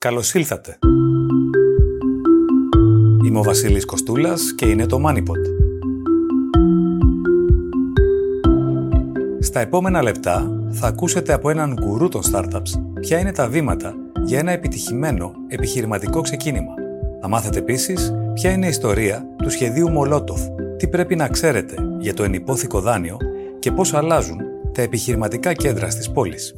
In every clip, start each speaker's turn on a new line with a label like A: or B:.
A: Καλώς ήλθατε. Είμαι ο Βασίλης Κοστούλας και είναι το MoneyPod. Στα επόμενα λεπτά θα ακούσετε από έναν γκουρού των startups ποια είναι τα βήματα για ένα επιτυχημένο επιχειρηματικό ξεκίνημα. Θα μάθετε επίσης ποια είναι η ιστορία του σχεδίου Μολότοφ, τι πρέπει να ξέρετε για το ενυπόθηκο δάνειο και πώς αλλάζουν τα επιχειρηματικά κέντρα στις πόλεις.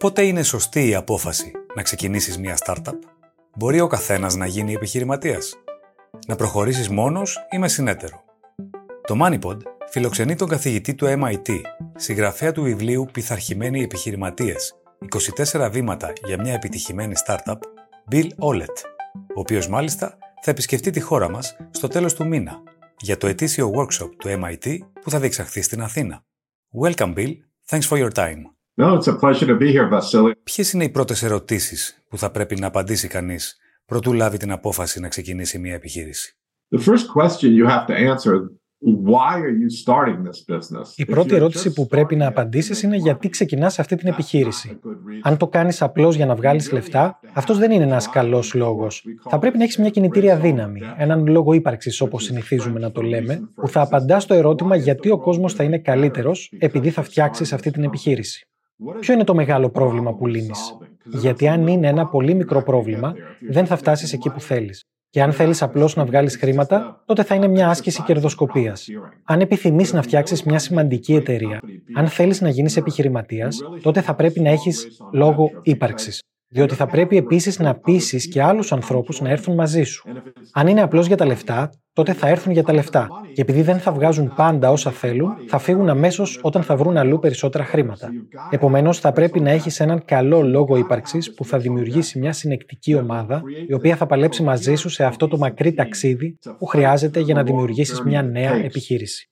A: Πότε είναι σωστή η απόφαση να ξεκινήσεις μια startup? Μπορεί ο καθένας να γίνει επιχειρηματίας; Να προχωρήσεις μόνος ή με συνέτερο; Το MoneyPod φιλοξενεί τον καθηγητή του MIT, συγγραφέα του βιβλίου «Πειθαρχημένοι επιχειρηματίες 24 βήματα για μια επιτυχημένη startup», Bill Olet, ο οποίος μάλιστα θα επισκεφτεί τη χώρα μας στο τέλος του μήνα για το ετήσιο workshop του MIT που θα διεξαχθεί στην Αθήνα. Welcome Bill, thanks for your time.
B: No, it's a pleasure to be here, Vasily.
A: Ποιες είναι οι πρώτες ερωτήσεις που θα πρέπει να απαντήσει κανείς προτού λάβει την απόφαση να ξεκινήσει μια επιχείρηση;
B: The first question you have to answer Why are you starting this business?
C: Η πρώτη ερώτηση που πρέπει να απαντήσεις είναι γιατί ξεκινάς αυτή την επιχείρηση. Αν το κάνεις απλώς για να βγάλεις λεφτά, αυτός δεν είναι ένας καλός λόγος. Θα πρέπει να έχεις μια κινητήρια δύναμη, έναν λόγο ύπαρξης όπως συνηθίζουμε να το λέμε, που θα απαντάς στο ερώτημα γιατί ο κόσμος θα είναι καλύτερος επειδή θα φτιάξεις αυτή την επιχείρηση. Ποιο είναι το μεγάλο πρόβλημα που λύνεις, Γιατί αν είναι ένα πολύ μικρό πρόβλημα, δεν θα φτάσεις εκεί που θέλεις. Και αν θέλεις απλώς να βγάλεις χρήματα, τότε θα είναι μια άσκηση κερδοσκοπίας. Αν επιθυμείς να φτιάξεις μια σημαντική εταιρεία, αν θέλεις να γίνεις επιχειρηματίας, τότε θα πρέπει να έχεις λόγο ύπαρξης. Διότι θα πρέπει επίσης να πείσεις και άλλους ανθρώπους να έρθουν μαζί σου. Αν είναι απλώς για τα λεφτά, τότε θα έρθουν για τα λεφτά. Και επειδή δεν θα βγάζουν πάντα όσα θέλουν, θα φύγουν αμέσως όταν θα βρουν αλλού περισσότερα χρήματα. Επομένως, θα πρέπει να έχεις έναν καλό λόγο ύπαρξης που θα δημιουργήσει μια συνεκτική ομάδα, η οποία θα παλέψει μαζί σου σε αυτό το μακρύ ταξίδι που χρειάζεται για να δημιουργήσεις μια νέα επιχείρηση.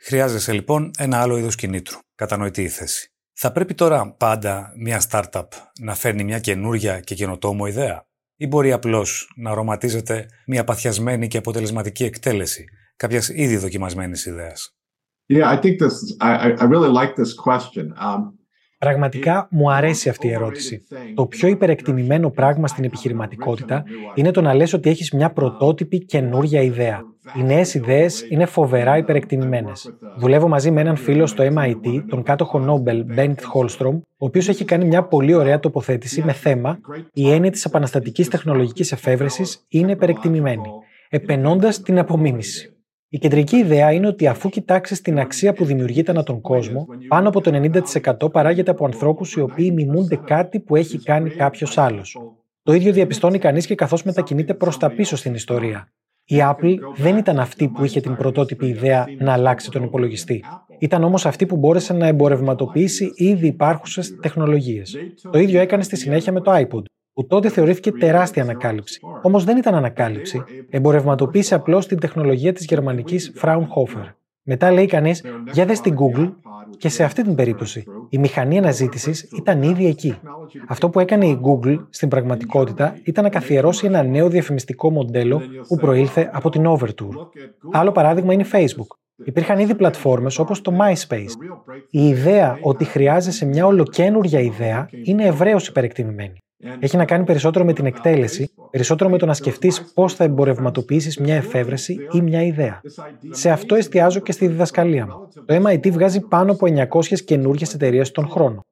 A: Χρειάζεσαι λοιπόν ένα άλλο είδος κινήτρου. Κατανοητή η θέση. Θα πρέπει τώρα πάντα μια startup να φέρνει μια καινούρια και καινοτόμο ιδέα; Ή μπορεί απλώς να αρωματίζεται μια παθιασμένη και αποτελεσματική εκτέλεση κάποιας ήδη δοκιμασμένης ιδέας;
B: Yeah, I think this, I, I really like this question. Um,
C: Πραγματικά μου αρέσει αυτή η ερώτηση. Το πιο υπερεκτιμημένο πράγμα στην επιχειρηματικότητα είναι το να λες ότι έχεις μια πρωτότυπη καινούρια ιδέα. Οι νέες ιδέες είναι φοβερά υπερεκτιμημένες. Δουλεύω μαζί με έναν φίλο στο MIT, τον κάτοχο Νόμπελ, Bengt Holstrom, ο οποίος έχει κάνει μια πολύ ωραία τοποθέτηση με θέμα Η έννοια της επαναστατικής τεχνολογικής εφεύρεσης είναι υπερεκτιμημένη, επενώντας την απομίμηση. Η κεντρική ιδέα είναι ότι αφού κοιτάξεις την αξία που δημιουργείται ανά τον κόσμο, πάνω από το 90% παράγεται από ανθρώπους οι οποίοι μιμούνται κάτι που έχει κάνει κάποιος άλλος. Το ίδιο διαπιστώνει κανείς και καθώς μετακινείται προς τα πίσω στην ιστορία. Η Apple δεν ήταν αυτή που είχε την πρωτότυπη ιδέα να αλλάξει τον υπολογιστή. Ήταν όμως αυτή που μπόρεσε να εμπορευματοποιήσει ήδη υπάρχουσες τεχνολογίες. Το ίδιο έκανε στη συνέχεια με το iPod, που τότε θεωρήθηκε τεράστια ανακάλυψη. Όμως δεν ήταν ανακάλυψη. Εμπορευματοποίησε απλώς την τεχνολογία της γερμανικής Fraunhofer. Μετά λέει κανείς, για δες στην Google, και σε αυτή την περίπτωση η μηχανή αναζήτησης ήταν ήδη εκεί. Αυτό που έκανε η Google στην πραγματικότητα ήταν να καθιερώσει ένα νέο διαφημιστικό μοντέλο που προήλθε από την Overture. Άλλο παράδειγμα είναι η Facebook. Υπήρχαν ήδη πλατφόρμες όπως το MySpace. Η ιδέα ότι χρειάζεσαι μια ολοκένουργια ιδέα είναι ευρέως υπερεκτιμημένη. Έχει να κάνει περισσότερο με την εκτέλεση, περισσότερο με το να σκεφτείς πώς θα εμπορευματοποιήσεις μια εφεύρεση ή μια ιδέα. Σε αυτό εστιάζω και στη διδασκαλία μου. Το MIT βγάζει πάνω από 900 καινούργιες εταιρείες τον χρόνο.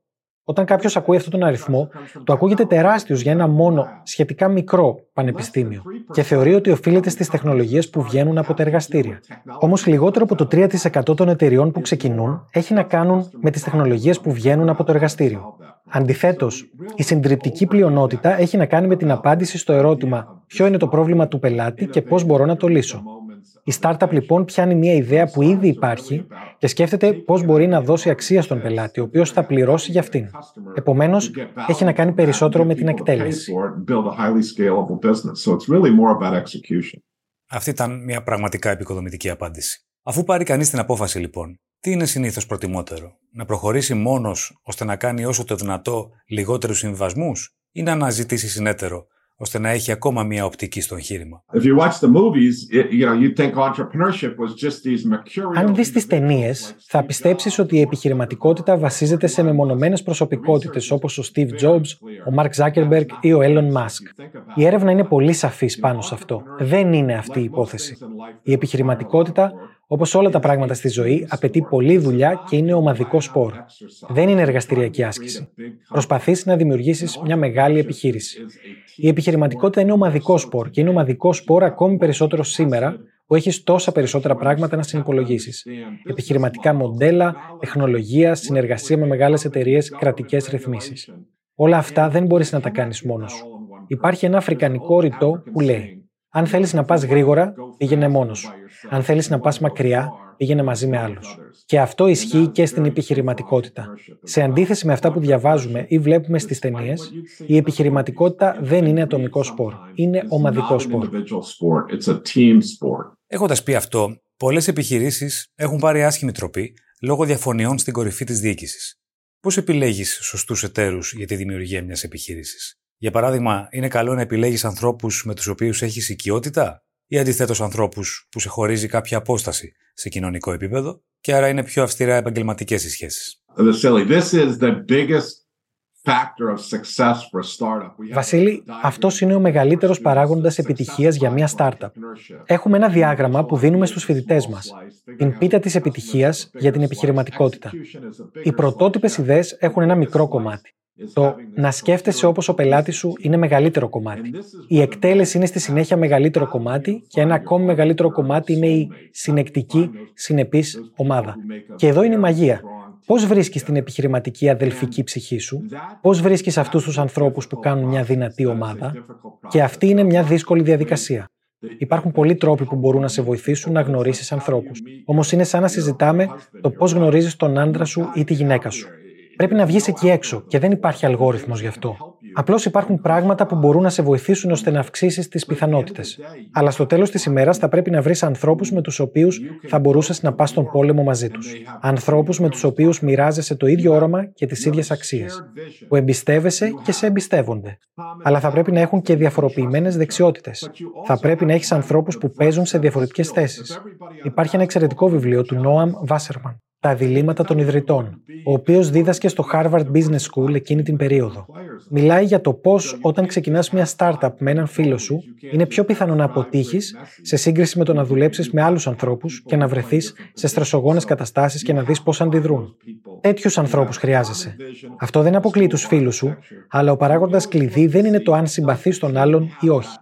C: Όταν κάποιος ακούει αυτόν τον αριθμό, το ακούγεται τεράστιος για ένα μόνο σχετικά μικρό πανεπιστήμιο και θεωρεί ότι οφείλεται στις τεχνολογίες που βγαίνουν από τα εργαστήρια. Όμως, λιγότερο από το 3% των εταιριών που ξεκινούν έχει να κάνουν με τις τεχνολογίες που βγαίνουν από το εργαστήριο. Αντιθέτως, η συντριπτική πλειονότητα έχει να κάνει με την απάντηση στο ερώτημα ποιο είναι το πρόβλημα του πελάτη και πώς μπορώ να το λύσω; Η startup λοιπόν πιάνει μια ιδέα που ήδη υπάρχει και σκέφτεται πώς μπορεί να δώσει αξία στον πελάτη, ο οποίος θα πληρώσει για αυτήν. Επομένως, έχει να κάνει περισσότερο με την εκτέλεση.
A: Αυτή ήταν μια πραγματικά επικοδομητική απάντηση. Αφού πάρει κανείς την απόφαση λοιπόν, τι είναι συνήθως προτιμότερο, να προχωρήσει μόνος ώστε να κάνει όσο το δυνατό λιγότερους συμβασμούς ή να αναζητήσει συνέτερο ώστε να έχει ακόμα μία οπτική στο εγχείρημα;
C: Αν δεις τις ταινίες, θα πιστέψεις ότι η επιχειρηματικότητα βασίζεται σε μεμονωμένες προσωπικότητες όπως ο Steve Jobs, ο Mark Zuckerberg ή ο Elon Musk. Η έρευνα είναι πολύ σαφής πάνω σε αυτό. Δεν είναι αυτή η υπόθεση. Η επιχειρηματικότητα Όπως όλα τα πράγματα στη ζωή, απαιτεί πολλή δουλειά και είναι ομαδικό σπορ. Δεν είναι εργαστηριακή άσκηση. Προσπαθείς να δημιουργήσεις μια μεγάλη επιχείρηση. Η επιχειρηματικότητα είναι ομαδικό σπορ και είναι ομαδικό σπορ ακόμη περισσότερο σήμερα που έχεις τόσα περισσότερα πράγματα να συνυπολογίσεις. Επιχειρηματικά μοντέλα, τεχνολογία, συνεργασία με μεγάλες εταιρείες, κρατικές ρυθμίσεις. Όλα αυτά δεν μπορείς να τα κάνεις μόνος σου. Υπάρχει ένα αφρικανικό ρητό που λέει αν θέλεις να πας γρήγορα, πήγαινε μόνος σου. Αν θέλεις να πας μακριά, πήγαινε μαζί με άλλους. Και αυτό ισχύει και στην επιχειρηματικότητα. Σε αντίθεση με αυτά που διαβάζουμε ή βλέπουμε στις ταινίες, η επιχειρηματικότητα δεν είναι ατομικό σπορ. Είναι ομαδικό σπορ.
A: Έχοντας πει αυτό, πολλές επιχειρήσεις έχουν πάρει άσχημη τροπή λόγω διαφωνιών στην κορυφή της διοίκησης. Πώς επιλέγεις σωστούς εταίρους για τη δημιουργία μιας επιχείρησης; Για παράδειγμα, είναι καλό να επιλέγεις ανθρώπους με τους οποίους έχεις οικειότητα ή αντιθέτως ανθρώπους που σε χωρίζει κάποια απόσταση σε κοινωνικό επίπεδο και άρα είναι πιο αυστηρά επαγγελματικές οι σχέσεις;
C: Βασίλη, αυτός είναι ο μεγαλύτερος παράγοντας επιτυχίας για μια startup. Έχουμε ένα διάγραμμα που δίνουμε στους φοιτητές μας. Την πίτα της επιτυχίας για την επιχειρηματικότητα. Οι πρωτότυπες ιδέες έχουν ένα μικρό κομμάτι. Το να σκέφτεσαι όπως ο πελάτης σου είναι μεγαλύτερο κομμάτι. Η εκτέλεση είναι στη συνέχεια μεγαλύτερο κομμάτι και ένα ακόμη μεγαλύτερο κομμάτι είναι η συνεκτική, συνεπής ομάδα. Και εδώ είναι η μαγεία. Πώς βρίσκεις την επιχειρηματική αδελφική ψυχή σου, πώς βρίσκεις αυτούς τους ανθρώπους που κάνουν μια δυνατή ομάδα, και αυτή είναι μια δύσκολη διαδικασία. Υπάρχουν πολλοί τρόποι που μπορούν να σε βοηθήσουν να γνωρίσεις ανθρώπους. Όμως είναι σαν να συζητάμε το πώς γνωρίζεις τον άντρα σου ή τη γυναίκα σου. Πρέπει να βγεις εκεί έξω και δεν υπάρχει αλγόριθμος γι' αυτό. Απλώς υπάρχουν πράγματα που μπορούν να σε βοηθήσουν ώστε να αυξήσεις τις πιθανότητες. Αλλά στο τέλος της ημέρας θα πρέπει να βρεις ανθρώπους με τους οποίους θα μπορούσες να πας στον πόλεμο μαζί τους. Ανθρώπους με τους οποίους μοιράζεσαι το ίδιο όραμα και τις ίδιες αξίες. Που εμπιστεύεσαι και σε εμπιστεύονται. Αλλά θα πρέπει να έχουν και διαφοροποιημένες δεξιότητες. Θα πρέπει να έχεις ανθρώπους που παίζουν σε διαφορετικές θέσεις. Υπάρχει ένα εξαιρετικό βιβλίο του Νόαμ Βάσερμαν τα διλήμματα των ιδρυτών, ο οποίος δίδασκε στο Harvard Business School εκείνη την περίοδο. Μιλάει για το πώς όταν ξεκινάς μια startup με έναν φίλο σου, είναι πιο πιθανό να αποτύχεις σε σύγκριση με το να δουλέψεις με άλλους ανθρώπους και να βρεθείς σε στρεσογόνες καταστάσεις και να δεις πώς αντιδρούν. Τέτοιους ανθρώπους χρειάζεσαι. Αυτό δεν αποκλείει τους φίλους σου, αλλά ο παράγοντας κλειδί δεν είναι το αν συμπαθείς τον άλλον ή όχι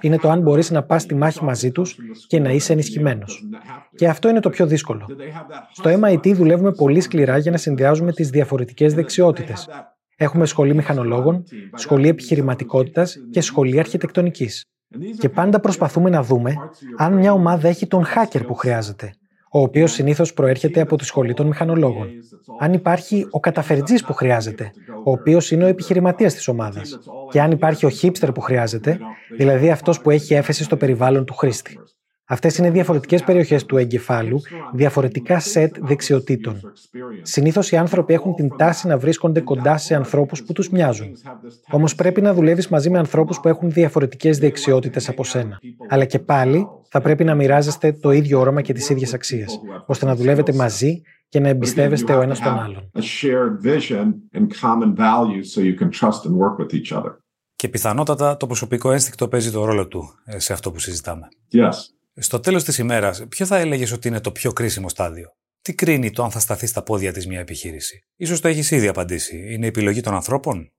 C: είναι το αν μπορείς να πας στη μάχη μαζί τους και να είσαι ενισχυμένος. Και αυτό είναι το πιο δύσκολο. Στο MIT δουλεύουμε πολύ σκληρά για να συνδυάζουμε τις διαφορετικές δεξιότητες. Έχουμε σχολή μηχανολόγων, σχολή επιχειρηματικότητας και σχολή αρχιτεκτονικής. Και πάντα προσπαθούμε να δούμε αν μια ομάδα έχει τον hacker που χρειάζεται, ο οποίος συνήθως προέρχεται από τη σχολή των μηχανολόγων. Αν υπάρχει ο καταφερτζής που χρειάζεται, ο οποίος είναι ο επιχειρηματίας της ομάδας. Και αν υπάρχει ο hipster που χρειάζεται, δηλαδή αυτός που έχει έφεση στο περιβάλλον του χρήστη. Αυτές είναι διαφορετικές περιοχές του εγκεφάλου, διαφορετικά σετ δεξιοτήτων. Συνήθως οι άνθρωποι έχουν την τάση να βρίσκονται κοντά σε ανθρώπους που τους μοιάζουν. Όμως πρέπει να δουλεύεις μαζί με ανθρώπους που έχουν διαφορετικές δεξιότητες από σένα. Αλλά και πάλι θα πρέπει να μοιράζεστε το ίδιο όραμα και τις ίδιες αξίες, ώστε να δουλεύετε μαζί και να εμπιστεύεστε ο ένας τον άλλον.
A: Και πιθανότατα το προσωπικό ένστικτο παίζει το ρόλο του ε, σε αυτό που συζητάμε.
B: Yes.
A: Στο τέλος της ημέρας, ποιο θα έλεγες ότι είναι το πιο κρίσιμο στάδιο; Τι κρίνει το αν θα σταθεί στα πόδια της μια επιχείρηση; Ίσως το έχεις ήδη απαντήσει. Είναι η επιλογή των ανθρώπων;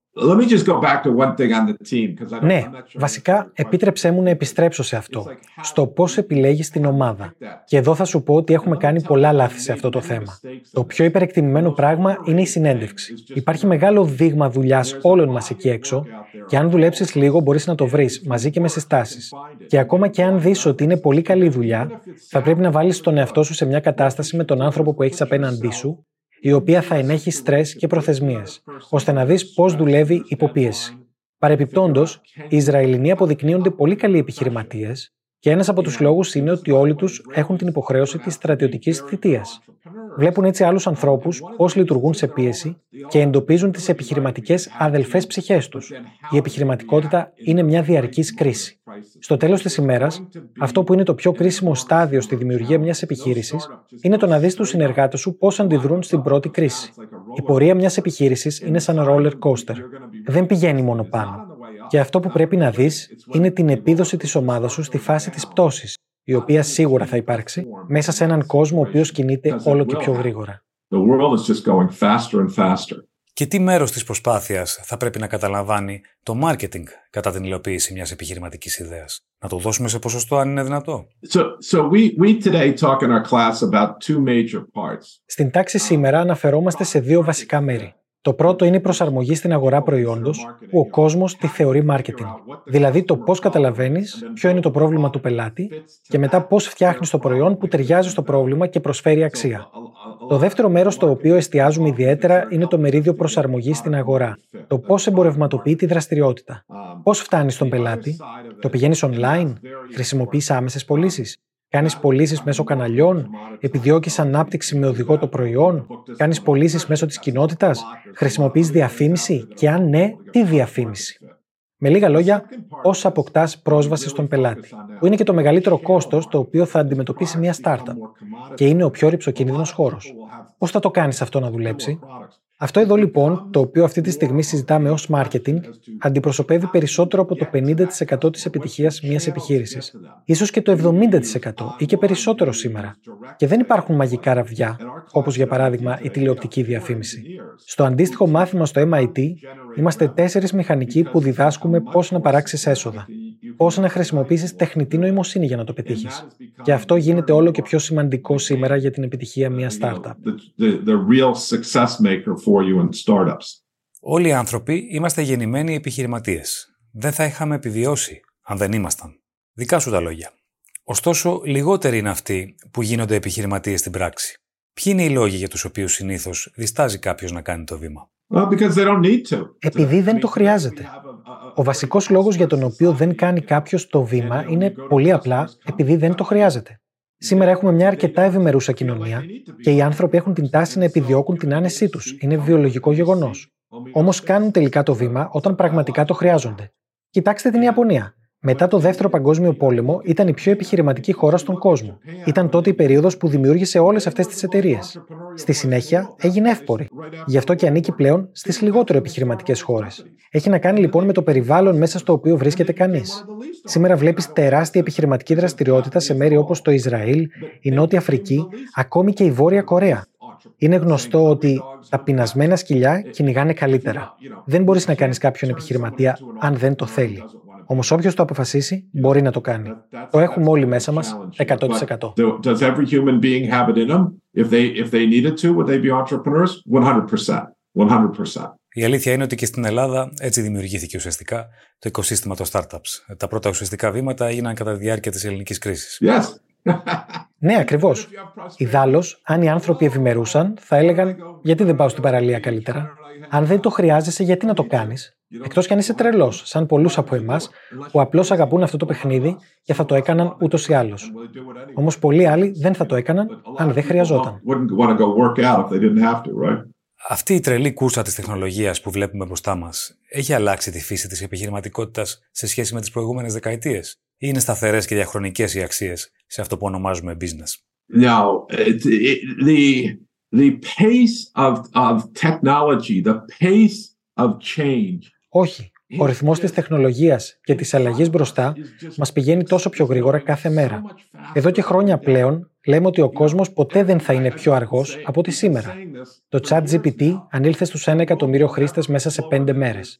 C: Ναι, βασικά επίτρεψέ μου να επιστρέψω σε αυτό, στο πώς επιλέγεις την ομάδα. Και εδώ θα σου πω ότι έχουμε κάνει πολλά λάθη σε αυτό το θέμα. Το πιο υπερεκτιμημένο πράγμα είναι η συνέντευξη. Υπάρχει μεγάλο δείγμα δουλειάς όλων μας εκεί έξω, και αν δουλέψεις λίγο, μπορείς να το βρεις μαζί και με συστάσεις. Και ακόμα και αν δεις ότι είναι πολύ καλή δουλειά, θα πρέπει να βάλεις τον εαυτό σου σε μια κατάσταση με τον άνθρωπο που έχεις απέναντί σου η οποία θα ενέχει στρες και προθεσμίες, ώστε να δεις πώς δουλεύει υποπίεση. Παρεπιπτόντως, οι Ισραηλινοί αποδεικνύονται πολύ καλοί επιχειρηματίες και ένας από τους λόγους είναι ότι όλοι τους έχουν την υποχρέωση της στρατιωτικής θητείας. Βλέπουν έτσι άλλους ανθρώπους πώς λειτουργούν σε πίεση και εντοπίζουν τις επιχειρηματικές αδελφές ψυχές τους. Η επιχειρηματικότητα είναι μια διαρκής κρίση. Στο τέλος της ημέρας, αυτό που είναι το πιο κρίσιμο στάδιο στη δημιουργία μιας επιχείρησης είναι το να δεις τους συνεργάτες σου πώς αντιδρούν στην πρώτη κρίση. Η πορεία μιας επιχείρησης είναι σαν roller coaster. Δεν πηγαίνει μόνο πάνω. Και αυτό που πρέπει να δεις είναι την επίδοση της ομάδας σου στη φάση της πτώσης, η οποία σίγουρα θα υπάρξει μέσα σε έναν κόσμο ο οποίος κινείται όλο και πιο γρήγορα.
A: Και τι μέρος της προσπάθειας θα πρέπει να καταλαμβάνει το marketing κατά την υλοποίηση μιας επιχειρηματικής ιδέας; Να το δώσουμε σε ποσοστό αν είναι δυνατό;
C: Στην τάξη σήμερα αναφερόμαστε σε δύο βασικά μέρη. Το πρώτο είναι η προσαρμογή στην αγορά προϊόντος που ο κόσμος τη θεωρεί marketing. Δηλαδή το πώς καταλαβαίνεις ποιο είναι το πρόβλημα του πελάτη και μετά πώς φτιάχνεις το προϊόν που ταιριάζει στο πρόβλημα και προσφέρει αξία. Το δεύτερο μέρος στο οποίο εστιάζουμε ιδιαίτερα είναι το μερίδιο προσαρμογής στην αγορά. Το πώς εμπορευματοποιεί τη δραστηριότητα. Πώς φτάνει στον πελάτη, το πηγαίνεις online, χρησιμοποιείς άμεσες πωλήσεις, Κάνεις πωλήσεις μέσω καναλιών, επιδιώκεις ανάπτυξη με οδηγό το προϊόν, κάνεις πωλήσεις μέσω της κοινότητας, χρησιμοποιείς διαφήμιση και αν ναι, τι διαφήμιση. Με λίγα λόγια, πώς αποκτάς πρόσβαση στον πελάτη, που είναι και το μεγαλύτερο κόστος το οποίο θα αντιμετωπίσει μια startup και είναι ο πιο ρηψοκίνδυνος χώρος. Πώς θα το κάνεις αυτό να δουλέψει, αυτό εδώ λοιπόν, το οποίο αυτή τη στιγμή συζητάμε ως marketing, αντιπροσωπεύει περισσότερο από το 50% της επιτυχίας μιας επιχείρησης. Ίσως και το 70% ή και περισσότερο σήμερα. Και δεν υπάρχουν μαγικά ραβδιά, όπως για παράδειγμα η τηλεοπτική διαφήμιση. Στο αντίστοιχο μάθημα στο MIT, είμαστε τέσσερις μηχανικοί που διδάσκουμε πώς να παράξεις έσοδα πώς να χρησιμοποιήσεις τεχνητή νοημοσύνη για να το πετύχεις. Και αυτό γίνεται όλο και πιο σημαντικό σήμερα για την επιτυχία μιας startup.
A: Όλοι οι άνθρωποι είμαστε γεννημένοι επιχειρηματίες. Δεν θα είχαμε επιβιώσει αν δεν ήμασταν. Δικά σου τα λόγια. Ωστόσο, λιγότεροι είναι αυτοί που γίνονται επιχειρηματίες στην πράξη. Ποιοι είναι οι λόγοι για τους οποίους συνήθως διστάζει κάποιος να κάνει το βήμα;
C: Επειδή δεν το χρειάζεται. Ο βασικός λόγος για τον οποίο δεν κάνει κάποιος το βήμα είναι πολύ απλά επειδή δεν το χρειάζεται. Σήμερα έχουμε μια αρκετά ευημερούσα κοινωνία και οι άνθρωποι έχουν την τάση να επιδιώκουν την άνεσή τους. Είναι βιολογικό γεγονός. Όμως κάνουν τελικά το βήμα όταν πραγματικά το χρειάζονται. Κοιτάξτε την Ιαπωνία. Μετά το Δεύτερο Παγκόσμιο Πόλεμο, ήταν η πιο επιχειρηματική χώρα στον κόσμο. Ήταν τότε η περίοδος που δημιούργησε όλες αυτές τις εταιρείες. Στη συνέχεια έγινε εύπορη. Γι' αυτό και ανήκει πλέον στις λιγότερο επιχειρηματικές χώρες. Έχει να κάνει λοιπόν με το περιβάλλον μέσα στο οποίο βρίσκεται κανείς. Σήμερα βλέπεις τεράστια επιχειρηματική δραστηριότητα σε μέρη όπως το Ισραήλ, η Νότια Αφρική, ακόμη και η Βόρεια Κορέα. Είναι γνωστό ότι τα πεινασμένα σκυλιά κυνηγάνε καλύτερα. Δεν μπορείς να κάνεις κάποιον επιχειρηματία αν δεν το θέλει. Όμως όποιος το αποφασίσει μπορεί να το κάνει. Το έχουμε όλοι μέσα μας 100%.
A: Η αλήθεια είναι ότι και στην Ελλάδα έτσι δημιουργήθηκε ουσιαστικά το οικοσύστημα των startups. Τα πρώτα ουσιαστικά βήματα έγιναν κατά τη διάρκεια της ελληνικής κρίσης.
B: Yes.
C: Ναι, ακριβώς. Ιδάλω, αν οι άνθρωποι ευημερούσαν, θα έλεγαν Γιατί δεν πάω στην παραλία καλύτερα; Αν δεν το χρειάζεσαι, γιατί να το κάνεις; Εκτός κι αν είσαι τρελός, σαν πολλούς από εμάς, που απλώς αγαπούν αυτό το παιχνίδι και θα το έκαναν ούτως ή άλλως. Όμως πολλοί άλλοι δεν θα το έκαναν αν δεν χρειαζόταν.
A: Αυτή η τρελή κούρσα της τεχνολογίας που βλέπουμε μπροστά μας έχει αλλάξει τη φύση της επιχειρηματικότητας σε σχέση με τις προηγούμενες δεκαετίες, ή είναι σταθερές και διαχρονικές οι αξίες σε αυτό που ονομάζουμε business;
B: Now, the, the pace of, of technology, the pace of change
C: όχι. Ο ρυθμός της τεχνολογίας και της αλλαγής μπροστά μας πηγαίνει τόσο πιο γρήγορα κάθε μέρα. Εδώ και χρόνια πλέον λέμε ότι ο κόσμος ποτέ δεν θα είναι πιο αργός από ό,τι σήμερα. Το chat GPT ανήλθε στους 1 εκατομμύριο χρήστες μέσα σε 5 μέρες.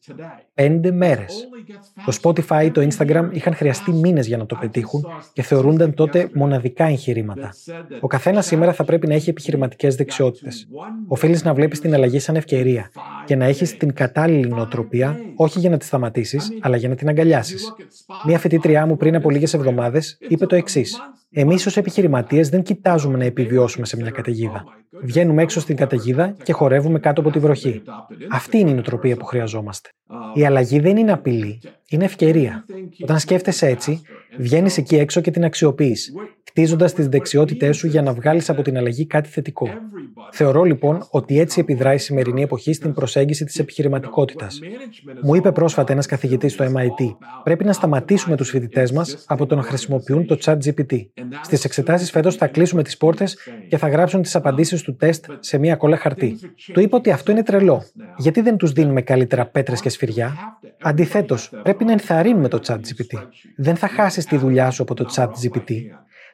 C: 5 μέρες. Το Spotify ή το Instagram είχαν χρειαστεί μήνες για να το πετύχουν και θεωρούνταν τότε μοναδικά εγχειρήματα. Ο καθένας σήμερα θα πρέπει να έχει επιχειρηματικές δεξιότητες. Οφείλεις να βλέπεις την αλλαγή σαν ευκαιρία και να έχεις την κατάλληλη νοοτροπία, όχι για να τη σταματήσεις, αλλά για να την αγκαλιάσεις. Μία φοιτήτριά μου πριν από λίγες εβδομάδες είπε το εξής. Εμείς ως επιχειρηματίες δεν κοιτάζουμε να επιβιώσουμε σε μια καταιγίδα. Βγαίνουμε έξω στην καταιγίδα και χορεύουμε κάτω από τη βροχή. Αυτή είναι η νοοτροπία που χρειαζόμαστε. Η αλλαγή δεν είναι απειλή. Είναι ευκαιρία. Όταν σκέφτεσαι έτσι, βγαίνεις εκεί έξω και την αξιοποιείς, χτίζοντας τις δεξιότητές σου για να βγάλεις από την αλλαγή κάτι θετικό. Θεωρώ λοιπόν ότι έτσι επιδράει η σημερινή εποχή στην προσέγγιση της επιχειρηματικότητας. Μου είπε πρόσφατα ένας καθηγητής στο MIT: Πρέπει να σταματήσουμε τους φοιτητές μας από το να χρησιμοποιούν το chat GPT. Στις εξετάσεις φέτος θα κλείσουμε τις πόρτες και θα γράψουν τις απαντήσεις του τεστ σε μία κόλλα χαρτί. Του είπε ότι αυτό είναι τρελό. Γιατί δεν τους δίνουμε καλύτερα πέτρες και σφυριά; Αντιθέτως, πρέπει να ενθαρρύνουμε το chat GPT. Δεν θα χάσεις τη δουλειά σου από το chat GPT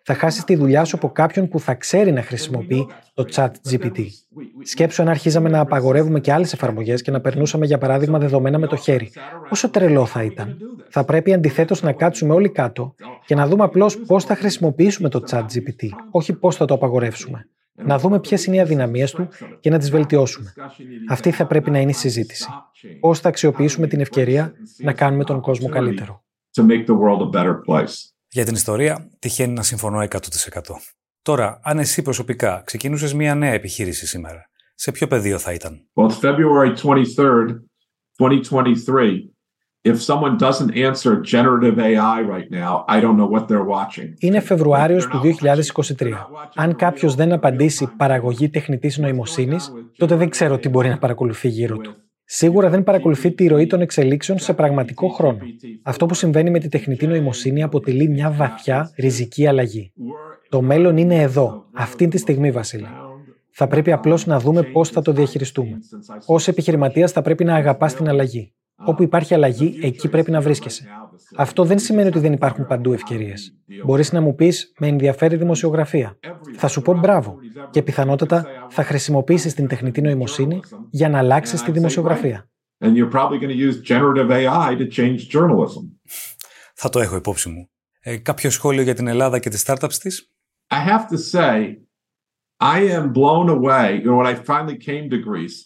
C: θα χάσει τη δουλειά σου από κάποιον που θα ξέρει να χρησιμοποιεί το chat GPT. Σκέψου αν αρχίζαμε να απαγορεύουμε και άλλες εφαρμογές και να περνούσαμε για παράδειγμα δεδομένα με το χέρι. Πόσο τρελό θα ήταν. Θα πρέπει αντιθέτως να κάτσουμε όλοι κάτω και να δούμε απλώς πώς θα χρησιμοποιήσουμε το chat GPT, όχι πώς θα το απαγορεύσουμε. Να δούμε ποιες είναι οι αδυναμίες του και να τις βελτιώσουμε. Αυτή θα πρέπει να είναι η συζήτηση. Πώς θα αξιοποιήσουμε την ευκαιρία να κάνουμε τον κόσμο καλύτερο.
A: Για την ιστορία, τυχαίνει να συμφωνώ 100%. Τώρα, αν εσύ προσωπικά ξεκινούσες μια νέα επιχείρηση σήμερα, σε ποιο πεδίο θα ήταν;
B: Well, it's February 23rd, 2023. If someone doesn't answer generative AI right now, I don't know what they're watching.
C: Είναι Φεβρουάριος του 2023. Αν κάποιος δεν απαντήσει παραγωγή τεχνητής νοημοσύνης, τότε δεν ξέρω τι μπορεί να παρακολουθεί γύρω του σίγουρα δεν παρακολουθεί τη ροή των εξελίξεων σε πραγματικό χρόνο. Αυτό που συμβαίνει με τη τεχνητή νοημοσύνη αποτελεί μια βαθιά ριζική αλλαγή. Το μέλλον είναι εδώ, αυτή τη στιγμή, Βασίλη. Θα πρέπει απλώς να δούμε πώς θα το διαχειριστούμε. Ω επιχειρηματίας, θα πρέπει να αγαπάς την αλλαγή. Όπου υπάρχει αλλαγή, εκεί πρέπει να βρίσκεσαι. Αυτό δεν σημαίνει ότι δεν υπάρχουν παντού ευκαιρίες. Μπορείς να μου πεις με ενδιαφέρει δημοσιογραφία. Θα σου πω μπράβο και πιθανότατα θα χρησιμοποιήσεις την τεχνητή νοημοσύνη για να αλλάξεις τη δημοσιογραφία.
A: Θα το έχω υπόψη μου. Ε, κάποιο σχόλιο για την Ελλάδα και τις startups της;
B: I have to say,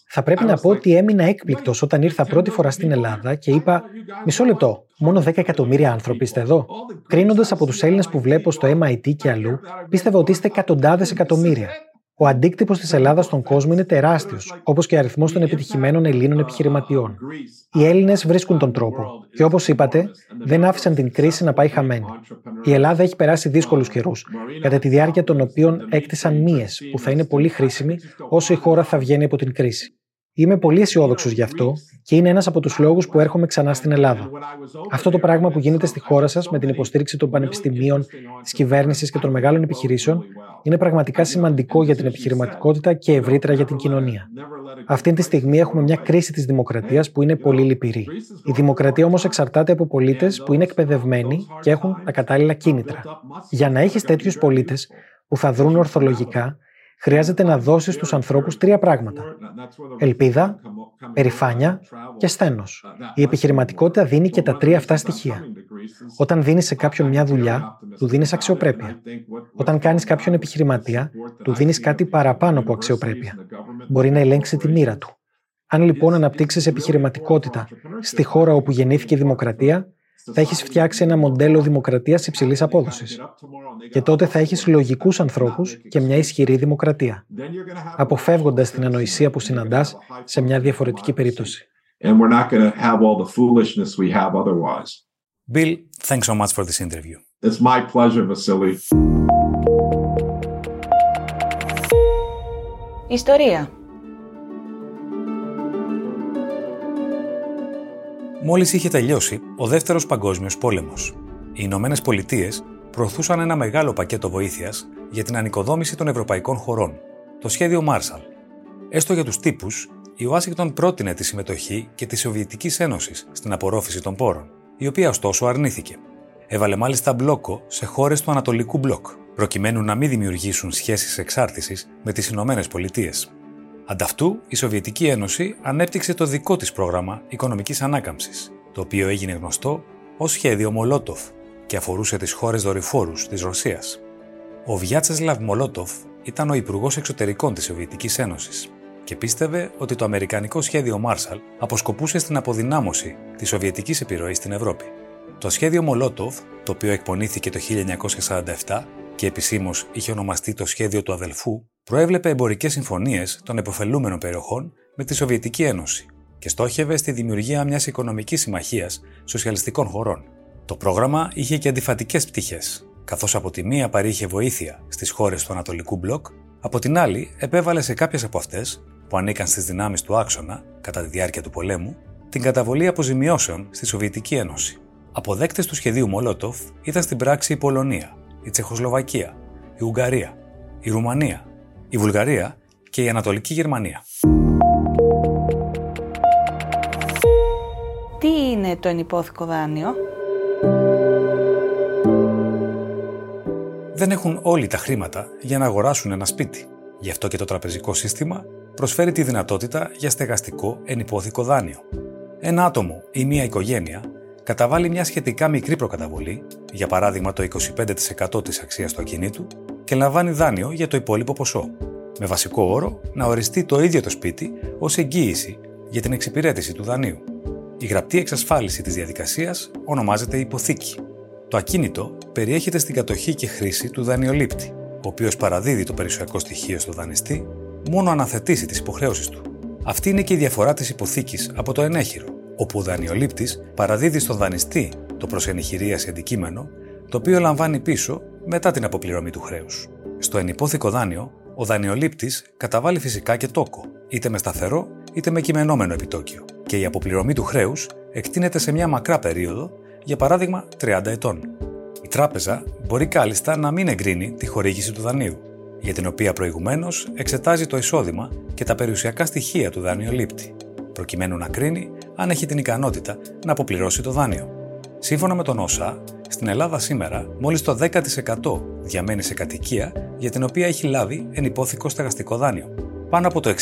C: θα πρέπει να πω ότι έμεινα έκπληκτος όταν ήρθα πρώτη φορά στην Ελλάδα και είπα «Μισό λεπτό, μόνο 10 εκατομμύρια άνθρωποι είστε εδώ». Κρίνοντας από τους Έλληνες που βλέπω στο MIT και αλλού, πίστευα ότι είστε εκατοντάδες εκατομμύρια. Ο αντίκτυπος της Ελλάδας στον κόσμο είναι τεράστιος, όπως και ο αριθμός των επιτυχημένων Ελλήνων επιχειρηματιών. Οι Έλληνες βρίσκουν τον τρόπο και όπως είπατε, δεν άφησαν την κρίση να πάει χαμένη. Η Ελλάδα έχει περάσει δύσκολους καιρούς, κατά τη διάρκεια των οποίων έκτισαν μύες που θα είναι πολύ χρήσιμοι όσο η χώρα θα βγαίνει από την κρίση. Είμαι πολύ αισιόδοξος γι' αυτό και είναι ένας από τους λόγους που έρχομαι ξανά στην Ελλάδα. Αυτό το πράγμα που γίνεται στη χώρα σας με την υποστήριξη των πανεπιστημίων, της κυβέρνησης και των μεγάλων επιχειρήσεων είναι πραγματικά σημαντικό για την επιχειρηματικότητα και ευρύτερα για την κοινωνία. Αυτή τη στιγμή έχουμε μια κρίση της δημοκρατίας που είναι πολύ λυπηρή. Η δημοκρατία όμως εξαρτάται από πολίτες που είναι εκπαιδευμένοι και έχουν τα κατάλληλα κίνητρα. Για να έχεις τέτοιους πολίτες που θα δρουν ορθολογικά, χρειάζεται να δώσεις στους ανθρώπους τρία πράγματα. Ελπίδα, περηφάνεια και σθένος. Η επιχειρηματικότητα δίνει και τα τρία αυτά στοιχεία. Όταν δίνεις σε κάποιον μια δουλειά, του δίνεις αξιοπρέπεια. Όταν κάνεις κάποιον επιχειρηματία, του δίνεις κάτι παραπάνω από αξιοπρέπεια. Μπορεί να ελέγξει τη μοίρα του. Αν λοιπόν αναπτύξεις επιχειρηματικότητα στη χώρα όπου γεννήθηκε η δημοκρατία, θα έχεις φτιάξει ένα μοντέλο δημοκρατίας υψηλής απόδοσης. Και τότε θα έχεις λογικούς ανθρώπους και μια ισχυρή δημοκρατία, αποφεύγοντας την ανοησία που συναντάς σε μια διαφορετική περίπτωση.
A: Bill, thanks so much for this interview.
B: It's my pleasure, Vasily.
D: Ιστορία.
A: Μόλις είχε τελειώσει ο Δεύτερος Παγκόσμιος Πόλεμος. Οι Ηνωμένες Πολιτείες προωθούσαν ένα μεγάλο πακέτο βοήθειας για την ανοικοδόμηση των ευρωπαϊκών χωρών, το σχέδιο Marshall. Έστω για τους τύπους, η Ουάσιγκτον πρότεινε τη συμμετοχή και της Σοβιετικής Ένωσης στην απορρόφηση των πόρων, η οποία ωστόσο αρνήθηκε. Έβαλε μάλιστα μπλόκο σε χώρες του Ανατολικού Μπλοκ, προκειμένου να μην δημιουργήσουν σχέσεις εξάρτησης με τις Ηνωμένες Πολιτείες. Ανταυτού, η Σοβιετική Ένωση ανέπτυξε το δικό της πρόγραμμα οικονομικής ανάκαμψης, το οποίο έγινε γνωστό ως σχέδιο Μολότοφ και αφορούσε τις χώρες δορυφόρους της Ρωσίας. Ο Βιάτσεσλαβ Μολότοφ ήταν ο Υπουργός Εξωτερικών της Σοβιετικής Ένωσης και πίστευε ότι το Αμερικανικό σχέδιο Μάρσαλ αποσκοπούσε στην αποδυνάμωση της Σοβιετικής επιρροής στην Ευρώπη. Το σχέδιο Μολότοφ, το οποίο εκπονήθηκε το 1947 και επισήμως είχε ονομαστεί το σχέδιο του αδελφού, προέβλεπε εμπορικές συμφωνίες των επωφελούμενων περιοχών με τη Σοβιετική Ένωση. και στόχευε στη δημιουργία μιας οικονομικής συμμαχίας σοσιαλιστικών χωρών. Το πρόγραμμα είχε και αντιφατικές πτυχές, καθώς από τη μία παρήχε βοήθεια στις χώρες του Ανατολικού Μπλοκ, από την άλλη επέβαλε σε κάποιες από αυτές, που ανήκαν στις δυνάμεις του άξονα κατά τη διάρκεια του πολέμου, την καταβολή αποζημιώσεων στη Σοβιετική Ένωση. Αποδέκτες του σχεδίου Μολότοφ ήταν στην πράξη η Πολωνία, η Τσεχοσλοβακία, η Ουγγαρία, η Ρουμανία, η Βουλγαρία και η Ανατολική Γερμανία.
D: Τι είναι το ενυπόθηκο δάνειο;
A: Δεν έχουν όλοι τα χρήματα για να αγοράσουν ένα σπίτι. Γι' αυτό και το τραπεζικό σύστημα προσφέρει τη δυνατότητα για στεγαστικό ενυπόθηκο δάνειο. Ένα άτομο ή μία οικογένεια καταβάλει μια σχετικά μικρή προκαταβολή, για παράδειγμα το 25% της αξίας του ακινήτου, και λαμβάνει δάνειο για το υπόλοιπο ποσό, με βασικό όρο να οριστεί το ίδιο το σπίτι ως εγγύηση για την εξυπηρέτηση του δανείου. Η γραπτή εξασφάλιση της διαδικασίας ονομάζεται υποθήκη. Το ακίνητο περιέχεται στην κατοχή και χρήση του δανειολήπτη, ο οποίος παραδίδει το περιουσιακό στοιχείο στο δανειστή μόνο αναθετήσει τις υποχρεώσεις του. Αυτή είναι και η διαφορά της υποθήκης από το ενέχειρο, όπου ο δανειολήπτης παραδίδει στον δανειστή το προ αντικείμενο, το οποίο λαμβάνει πίσω μετά την αποπληρωμή του χρέους. Στο ενυπόθηκο δάνειο, ο δανειολήπτης καταβάλει φυσικά και τόκο, είτε με σταθερό είτε με κειμενόμενο επιτόκιο, και η αποπληρωμή του χρέους εκτείνεται σε μια μακρά περίοδο, για παράδειγμα 30 ετών. Η τράπεζα μπορεί κάλλιστα να μην εγκρίνει τη χορήγηση του δανείου, για την οποία προηγουμένως εξετάζει το εισόδημα και τα περιουσιακά στοιχεία του δανειολήπτη, προκειμένου να κρίνει αν έχει την ικανότητα να αποπληρώσει το δάνειο. Σύμφωνα με τον ΩΣΑ, στην Ελλάδα σήμερα μόλις το 10% διαμένει σε κατοικία για την οποία έχει λάβει ενυπόθηκο στεγαστικό δάνειο. Πάνω από το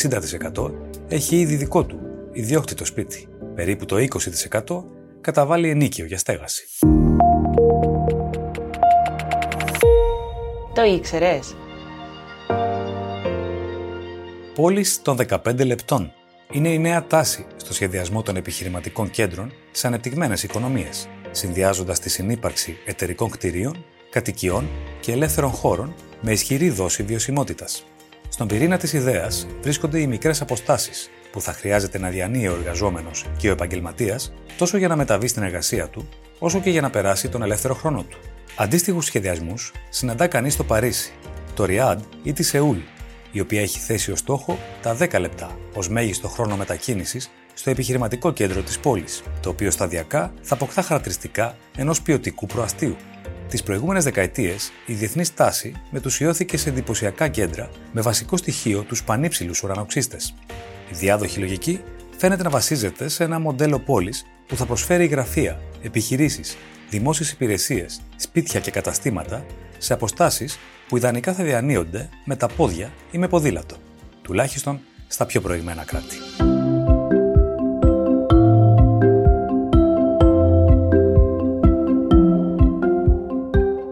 A: 60% έχει ήδη δικό του, ιδιόκτητο σπίτι. Περίπου το 20% καταβάλει ενίκιο για στέγαση.
D: Το ήξερες;
A: Πόλεις των 15 λεπτών είναι η νέα τάση στο σχεδιασμό των επιχειρηματικών κέντρων σε ανεπτυγμένες οικονομίες, συνδυάζοντας τη συνύπαρξη εταιρικών κτηρίων, κατοικιών και ελεύθερων χώρων με ισχυρή δόση βιωσιμότητας. Στον πυρήνα της ιδέας βρίσκονται οι μικρές αποστάσεις που θα χρειάζεται να διανύει ο εργαζόμενος και ο επαγγελματίας τόσο για να μεταβεί στην εργασία του, όσο και για να περάσει τον ελεύθερο χρόνο του. Αντίστοιχους σχεδιασμούς συναντά κανείς στο Παρίσι, το Ριάντ ή τη Σεούλ η οποία έχει θέσει ως στόχο τα 10 λεπτά ως μέγιστο χρόνο μετακίνησης στο επιχειρηματικό κέντρο της πόλης, το οποίο σταδιακά θα αποκτά χαρακτηριστικά ενός ποιοτικού προαστίου. Τις προηγούμενες δεκαετίες, η διεθνή τάση μετουσιώθηκε σε εντυπωσιακά κέντρα με βασικό στοιχείο τους πανύψηλους ουρανοξύστες. Η διάδοχη λογική φαίνεται να βασίζεται σε ένα μοντέλο πόλης που θα προσφέρει γραφεία, επιχειρήσεις, δημόσιες υπηρεσίες, σπίτια και καταστήματα σε αποστάσεις που ιδανικά θα διανύονται με τα πόδια ή με ποδήλατο, τουλάχιστον στα πιο προηγμένα κράτη.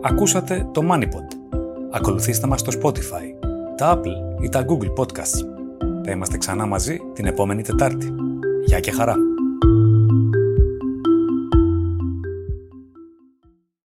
A: Ακούσατε το MoneyPod. Ακολουθήστε μας στο Spotify, τα Apple ή τα Google Podcasts. Θα είμαστε ξανά μαζί την επόμενη Τετάρτη. Γεια και χαρά!